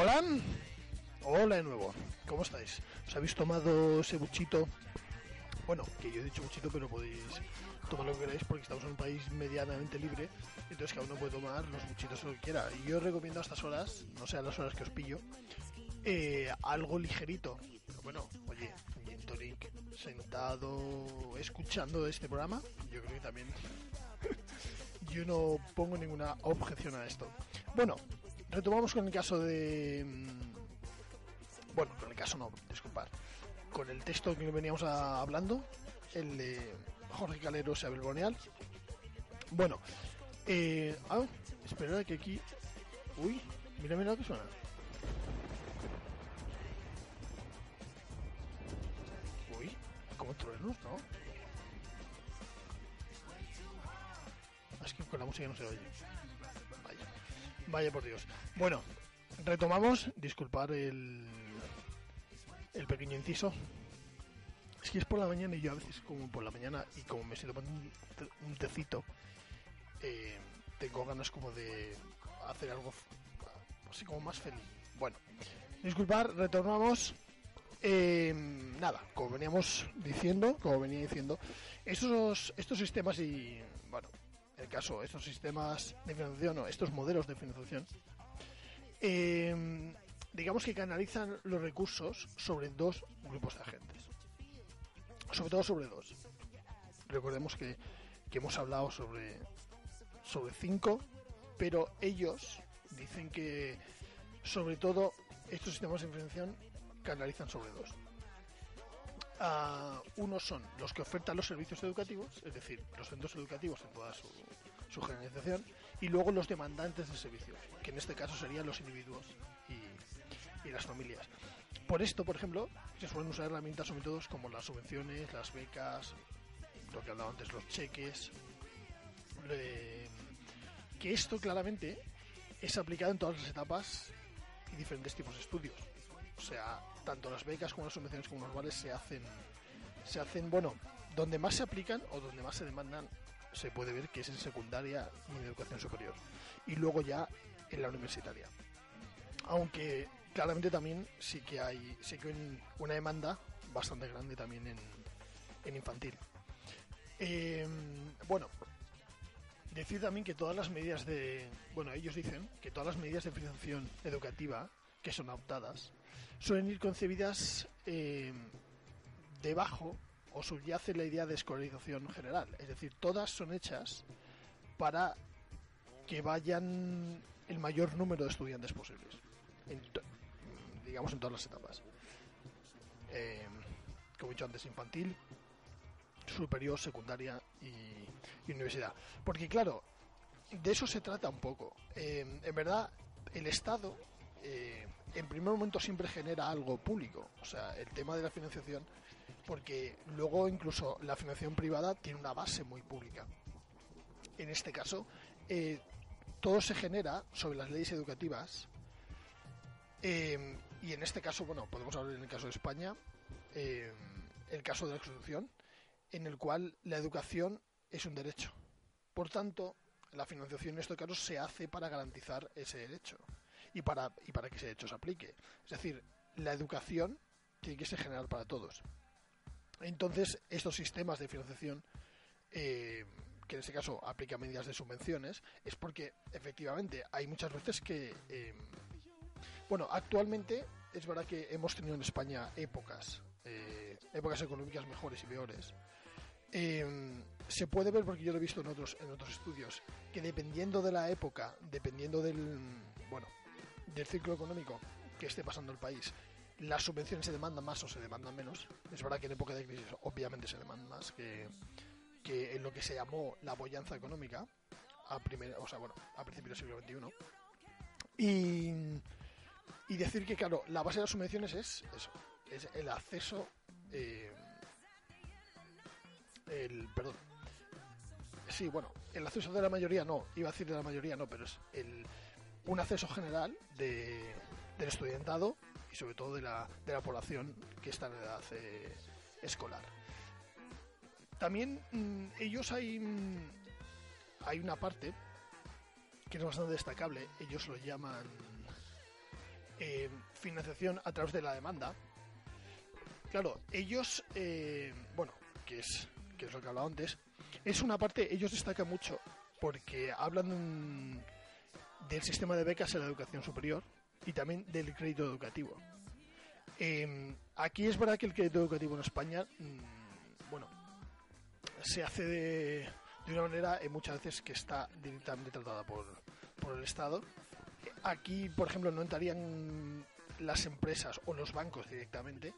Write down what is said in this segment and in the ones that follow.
Hola, hola de nuevo, ¿cómo estáis? ¿Os habéis tomado ese buchito? Bueno, que yo he dicho buchito, pero podéis tomar lo que queráis porque estamos en un país medianamente libre, entonces cada uno puede tomar los buchitos que quiera. Yo recomiendo a estas horas, no sean las horas que os pillo, eh, algo ligerito. Bueno, oye, gin tonic, sentado, escuchando este programa, yo creo que también yo no pongo ninguna objeción a esto. Bueno, retomamos con el caso de... mm, Bueno, con el caso no, disculpad. Con el texto que veníamos hablando, el de Jorge Calero Isabel Bonial. Bueno, eh... Ah, esperad que aquí... Uy, mira, mira lo que suena. Uy, como truenos, ¿no? Es que con la música no se oye. Vaya. Por Dios. Bueno, retomamos. Disculpar el, el pequeño inciso. Es que es por la mañana y yo a veces, como por la mañana y como me estoy tomando un, un tecito, eh, tengo ganas como de hacer algo así como más feliz. Bueno, disculpar, retornamos. Eh, nada, como veníamos diciendo, como venía diciendo, estos, estos sistemas y, bueno, en el caso, estos sistemas de financiación o estos modelos de financiación, eh, digamos que canalizan los recursos sobre dos grupos de agentes. Sobre todo sobre dos. Recordemos que, que hemos hablado sobre, sobre cinco, pero ellos dicen que sobre todo estos sistemas de financiación canalizan sobre dos. Ah, unos son los que ofertan los servicios educativos, es decir, los centros educativos en toda su, generalización, y luego los demandantes de servicios, que en este caso serían los individuos y, y las familias. Por esto, por ejemplo, se suelen usar herramientas o métodos como las subvenciones, las becas, lo que hablaba antes, los cheques, que esto claramente es aplicado en todas las etapas y diferentes tipos de estudios. O sea, tanto las becas como las subvenciones como los vales se hacen, se hacen, bueno, donde más se aplican o donde más se demandan, se puede ver que es en secundaria y en educación superior. Y luego ya en la universitaria. Aunque claramente también sí que hay, sí que hay una demanda bastante grande también en, en infantil. Eh, bueno, decir también que todas las medidas de, bueno, ellos dicen que todas las medidas de financiación educativa que son adoptadas suelen ir concebidas eh, debajo o subyace la idea de escolarización general. Es decir, todas son hechas para que vayan el mayor número de estudiantes posibles. En digamos en todas las etapas. Eh, como he dicho antes, infantil, superior, secundaria y, y universidad. Porque claro, de eso se trata un poco. Eh, en verdad, el Estado, eh, en primer momento, siempre genera algo público. O sea, el tema de la financiación, porque luego incluso la financiación privada tiene una base muy pública. En este caso, eh, todo se genera sobre las leyes educativas. eh, y en este caso, bueno, podemos hablar en el caso de España, eh, el caso de la Constitución, en el cual la educación es un derecho. Por tanto, la financiación en estos casos se hace para garantizar ese derecho y para, y para que ese derecho se aplique. Es decir, la educación tiene que ser general para todos. Entonces, estos sistemas de financiación, eh, que en este caso aplican medidas de subvenciones, es porque efectivamente hay muchas veces que, eh, bueno, actualmente es verdad que hemos tenido en España épocas, eh, épocas económicas mejores y peores. Eh, se puede ver, porque yo lo he visto en otros, en otros estudios, que dependiendo de la época, dependiendo del, bueno, del ciclo económico que esté pasando el país, las subvenciones se demandan más o se demandan menos. Es verdad que en época de crisis obviamente se demandan más que, que en lo que se llamó la boyanza económica a primer, o sea, bueno, a principios del siglo XXI. Y, y decir que, claro, la base de las subvenciones es eso, es el acceso, eh, el, perdón, sí, bueno, el acceso de la mayoría no, iba a decir de la mayoría no, pero es el, un acceso general de, del estudiantado y sobre todo de la, de la población que está en edad eh, escolar. También mm, ellos hay, mm, hay una parte que es bastante destacable, ellos lo llaman eh, financiación a través de la demanda. Claro, ellos, eh, bueno, que es, que es lo que hablaba antes, es una parte, ellos destacan mucho porque hablan del sistema de becas en la educación superior y también del crédito educativo. Em, aquí es verdad que el crédito educativo en España, mm, bueno, se hace de, una manera eh, muchas veces que está directamente tratada por, por el Estado. Aquí, por ejemplo, no entrarían las empresas o los bancos directamente,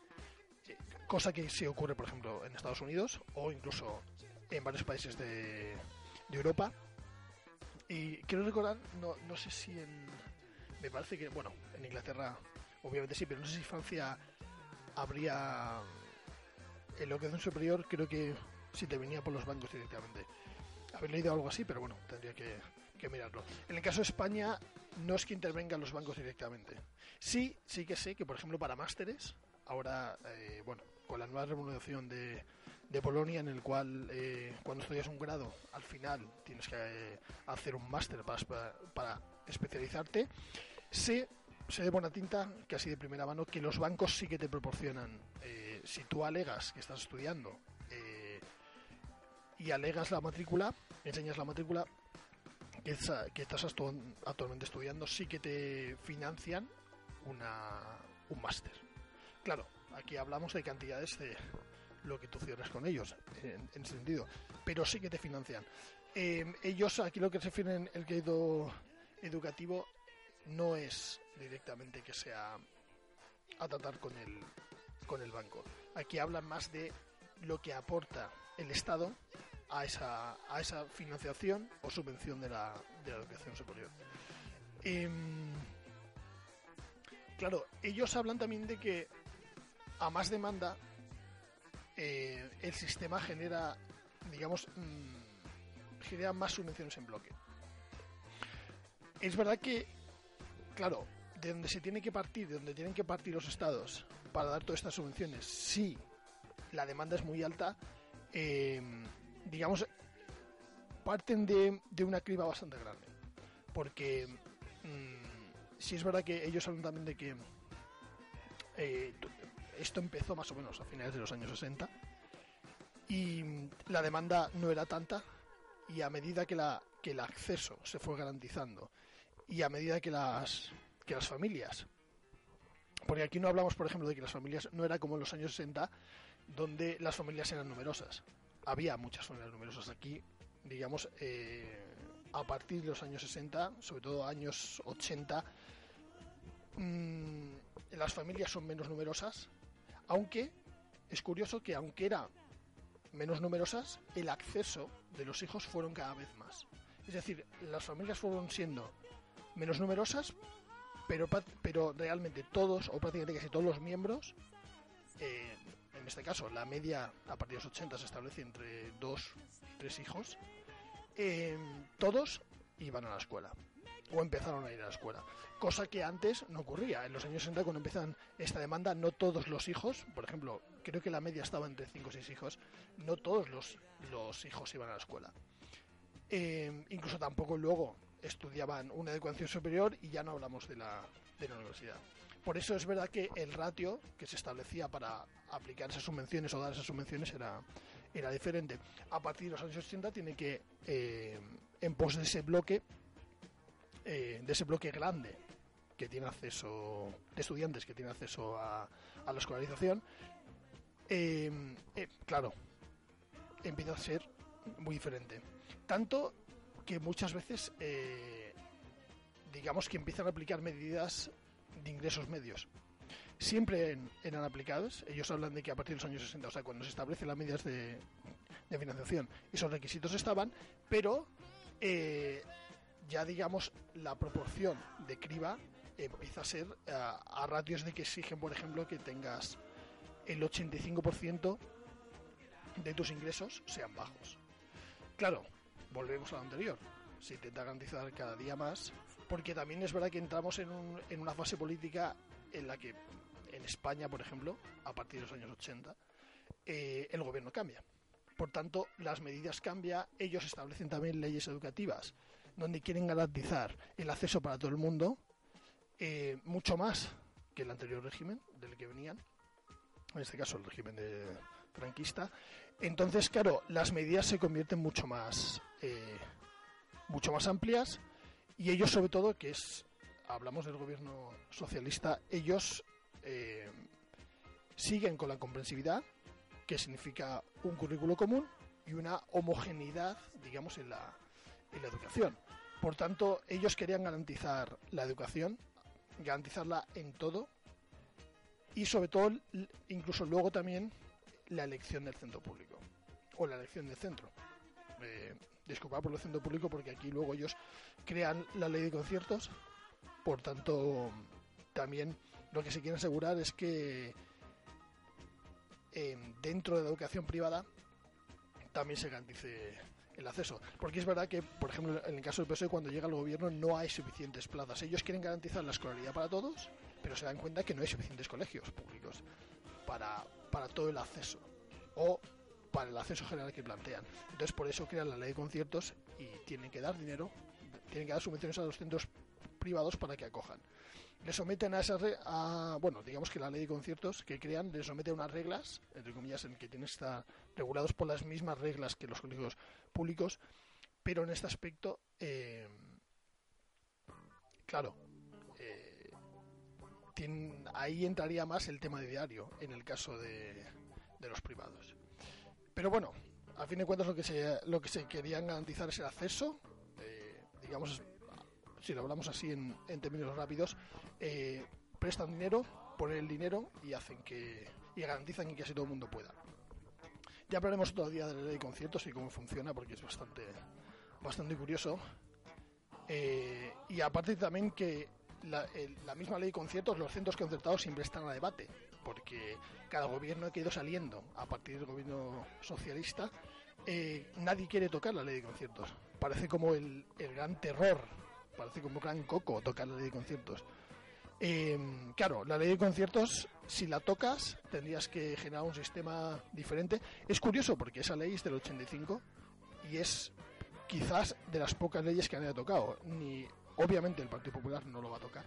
eh, cosa que sí ocurre, por ejemplo, en Estados Unidos o incluso en varios países de Europa. Y quiero recordar, no, no sé si en. Me parece que, bueno, en Inglaterra, obviamente sí, pero no sé si Francia habría. En lo que es un superior, creo que si te venía por los bancos directamente. Haber leído algo así, pero bueno, tendría que, que mirarlo. En el caso de España, no es que intervengan los bancos directamente. Sí, sí que sé que, por ejemplo, para másteres, ahora, eh, bueno, con la nueva remuneración de, de Polonia, en el cual eh, cuando estudias un grado, al final tienes que eh, hacer un máster para, para especializarte, sé, sé de buena tinta, casi de primera mano, que los bancos sí que te proporcionan, eh, si tú alegas que estás estudiando eh, y alegas la matrícula, enseñas la matrícula que, que estás actu- actualmente estudiando, sí que te financian una, un máster. Claro, aquí hablamos de cantidades de lo que tú cierras con ellos, en, ese sentido, pero sí que te financian. Eh, ellos, aquí lo que se refieren el crédito educativo no es directamente que sea a tratar con el, con el banco. Aquí hablan más de lo que aporta el Estado a esa, a esa financiación o subvención de la, de la educación superior. Em, claro, ellos hablan también de que a más demanda eh, el sistema genera, digamos, mm, genera más subvenciones en bloque. Es verdad que, claro, de donde se tiene que partir, de donde tienen que partir los estados para dar todas estas subvenciones, si la demanda es muy alta, eh, digamos, parten de, de una criba bastante grande. Porque mm, si es verdad que ellos hablan también de que eh, esto empezó más o menos a finales de los años 60 y la demanda no era tanta y a medida que, la, que el acceso se fue garantizando y a medida que las, que las familias porque aquí no hablamos por ejemplo de que las familias no era como en los años 60 donde las familias eran numerosas. Había muchas familias numerosas aquí digamos eh, a partir de los años 60 sobre todo años 80 mm, las familias son menos numerosas aunque es curioso que aunque era menos numerosas, el acceso de los hijos fueron cada vez más. Es decir, las familias fueron siendo menos numerosas, pero, pero realmente todos, o prácticamente casi todos los miembros, eh, en este caso la media a partir de los 80 se establece entre dos y tres hijos, eh, todos iban a la escuela o empezaron a ir a la escuela, cosa que antes no ocurría. En los años 60 cuando empiezan esta demanda, no todos los hijos, por ejemplo, creo que la media estaba entre 5 o 6 hijos, no todos los, los hijos iban a la escuela. Eh, incluso tampoco luego estudiaban una educación superior y ya no hablamos de la, de la universidad. Por eso es verdad que el ratio que se establecía para aplicar esas subvenciones o dar esas subvenciones era, era diferente. A partir de los años 80 tiene que, eh, en pos de ese bloque, eh, de ese bloque grande que tiene acceso, de estudiantes que tiene acceso a, a la escolarización, eh, eh, claro, empieza a ser muy diferente. Tanto que muchas veces, eh, digamos que empiezan a aplicar medidas de ingresos medios. Siempre eran aplicados, ellos hablan de que a partir de los años 60, o sea, cuando se establecen las medidas de, financiación, esos requisitos estaban, pero eh, ya digamos la proporción de criba empieza a ser eh, a ratios de que exigen, por ejemplo, que tengas el 85% de tus ingresos sean bajos. Claro, volvemos a lo anterior. Se intenta garantizar cada día más, porque también es verdad que entramos en, en una fase política en la que en España, por ejemplo, a partir de los años 80, eh, el gobierno cambia. Por tanto, las medidas cambian, ellos establecen también leyes educativas donde quieren garantizar el acceso para todo el mundo, eh, mucho más que el anterior régimen del que venían, en este caso el régimen de franquista. Entonces, claro, las medidas se convierten mucho más, eh, mucho más amplias y ellos, sobre todo, que es, hablamos del gobierno socialista, ellos eh, siguen con la comprensividad, que significa un currículo común y una homogeneidad, digamos, en la, en la educación. Por tanto, ellos querían garantizar la educación, garantizarla en todo y sobre todo, incluso luego también, la elección del centro público o la elección del centro. Eh, disculpad por el centro público porque aquí luego ellos crean la ley de conciertos, por tanto, también lo que se quiere asegurar es que eh, dentro de la educación privada también se garantice el acceso. Porque es verdad que, por ejemplo, en el caso del PSOE, cuando llega al gobierno no hay suficientes plazas. Ellos quieren garantizar la escolaridad para todos, pero se dan cuenta que no hay suficientes colegios públicos para, para todo el acceso. O para el acceso general que plantean. Entonces, por eso crean la ley de conciertos y tienen que dar dinero, tienen que dar subvenciones a los centros privados para que acojan. Le someten a esas a, bueno digamos que la ley de conciertos que crean le somete a unas reglas entre comillas en que tienen que estar regulados por las mismas reglas que los colegios públicos pero en este aspecto eh, claro eh, ahí entraría más el tema de diario en el caso de, de los privados. Pero bueno a fin de cuentas lo que se lo que se querían garantizar es el acceso eh, digamos si lo hablamos así en, términos rápidos, eh, prestan dinero, ponen el dinero y hacen que y garantizan que así todo el mundo pueda. Ya hablaremos todavía de la ley de conciertos y cómo funciona porque es bastante bastante curioso. Eh, y aparte también que la, misma ley de conciertos, los centros concertados siempre están a debate, porque cada gobierno ha ido saliendo a partir del gobierno socialista, eh, nadie quiere tocar la ley de conciertos. Parece como el gran terror parece como gran coco tocar la ley de conciertos. Em, claro, la ley de conciertos, si la tocas, tendrías que generar un sistema diferente. Es curioso porque esa ley es del 85 y es quizás de las pocas leyes que han tocado. Ni, obviamente el Partido Popular no lo va a tocar.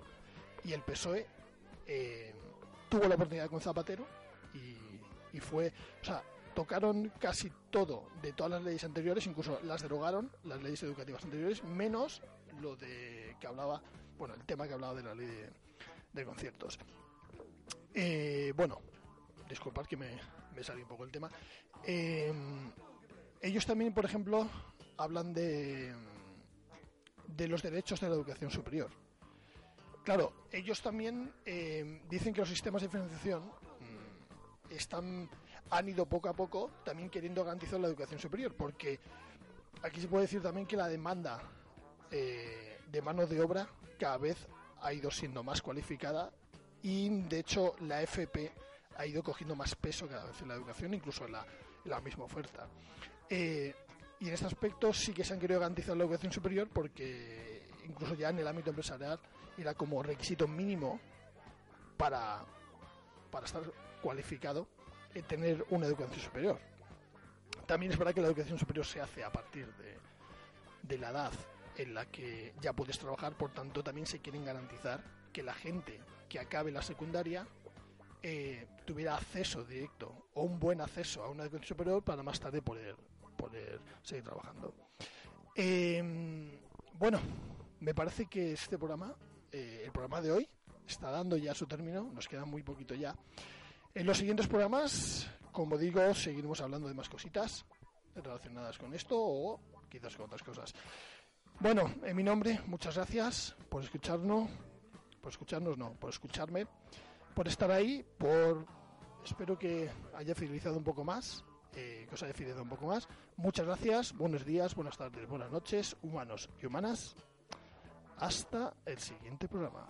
Y el PSOE em, tuvo la oportunidad con Zapatero y, y fue, o sea, tocaron casi todo de todas las leyes anteriores, incluso las derogaron, las leyes educativas anteriores, menos lo de que hablaba, bueno, el tema que hablaba de la ley de, conciertos. Eh, bueno, disculpad que me, me salí un poco el tema. Eh, ellos también, por ejemplo, hablan de, de los derechos de la educación superior. Claro, ellos también eh, dicen que los sistemas de financiación mm, están han ido poco a poco también queriendo garantizar la educación superior, porque aquí se puede decir también que la demanda eh, de mano de obra cada vez ha ido siendo más cualificada y de hecho la FP ha ido cogiendo más peso cada vez en la educación, incluso en la, misma oferta. Eh, y en este aspecto sí que se han querido garantizar la educación superior porque incluso ya en el ámbito empresarial era como requisito mínimo para, para estar cualificado en tener una educación superior. También es verdad que la educación superior se hace a partir de, de la edad en la que ya puedes trabajar, por tanto también se quieren garantizar que la gente que acabe la secundaria eh, tuviera acceso directo o un buen acceso a una educación superior para más tarde poder, poder seguir trabajando. Em, bueno, me parece que este programa, eh, el programa de hoy, está dando ya su término, nos queda muy poquito ya. En los siguientes programas, como digo, seguiremos hablando de más cositas relacionadas con esto o quizás con otras cosas. Bueno, en mi nombre, muchas gracias por escucharnos, por escucharnos no, por escucharme, por estar ahí, por espero que haya fidelizado un poco más, eh, que os haya fidelizado un poco más. Muchas gracias, buenos días, buenas tardes, buenas noches, humanos y humanas. Hasta el siguiente programa.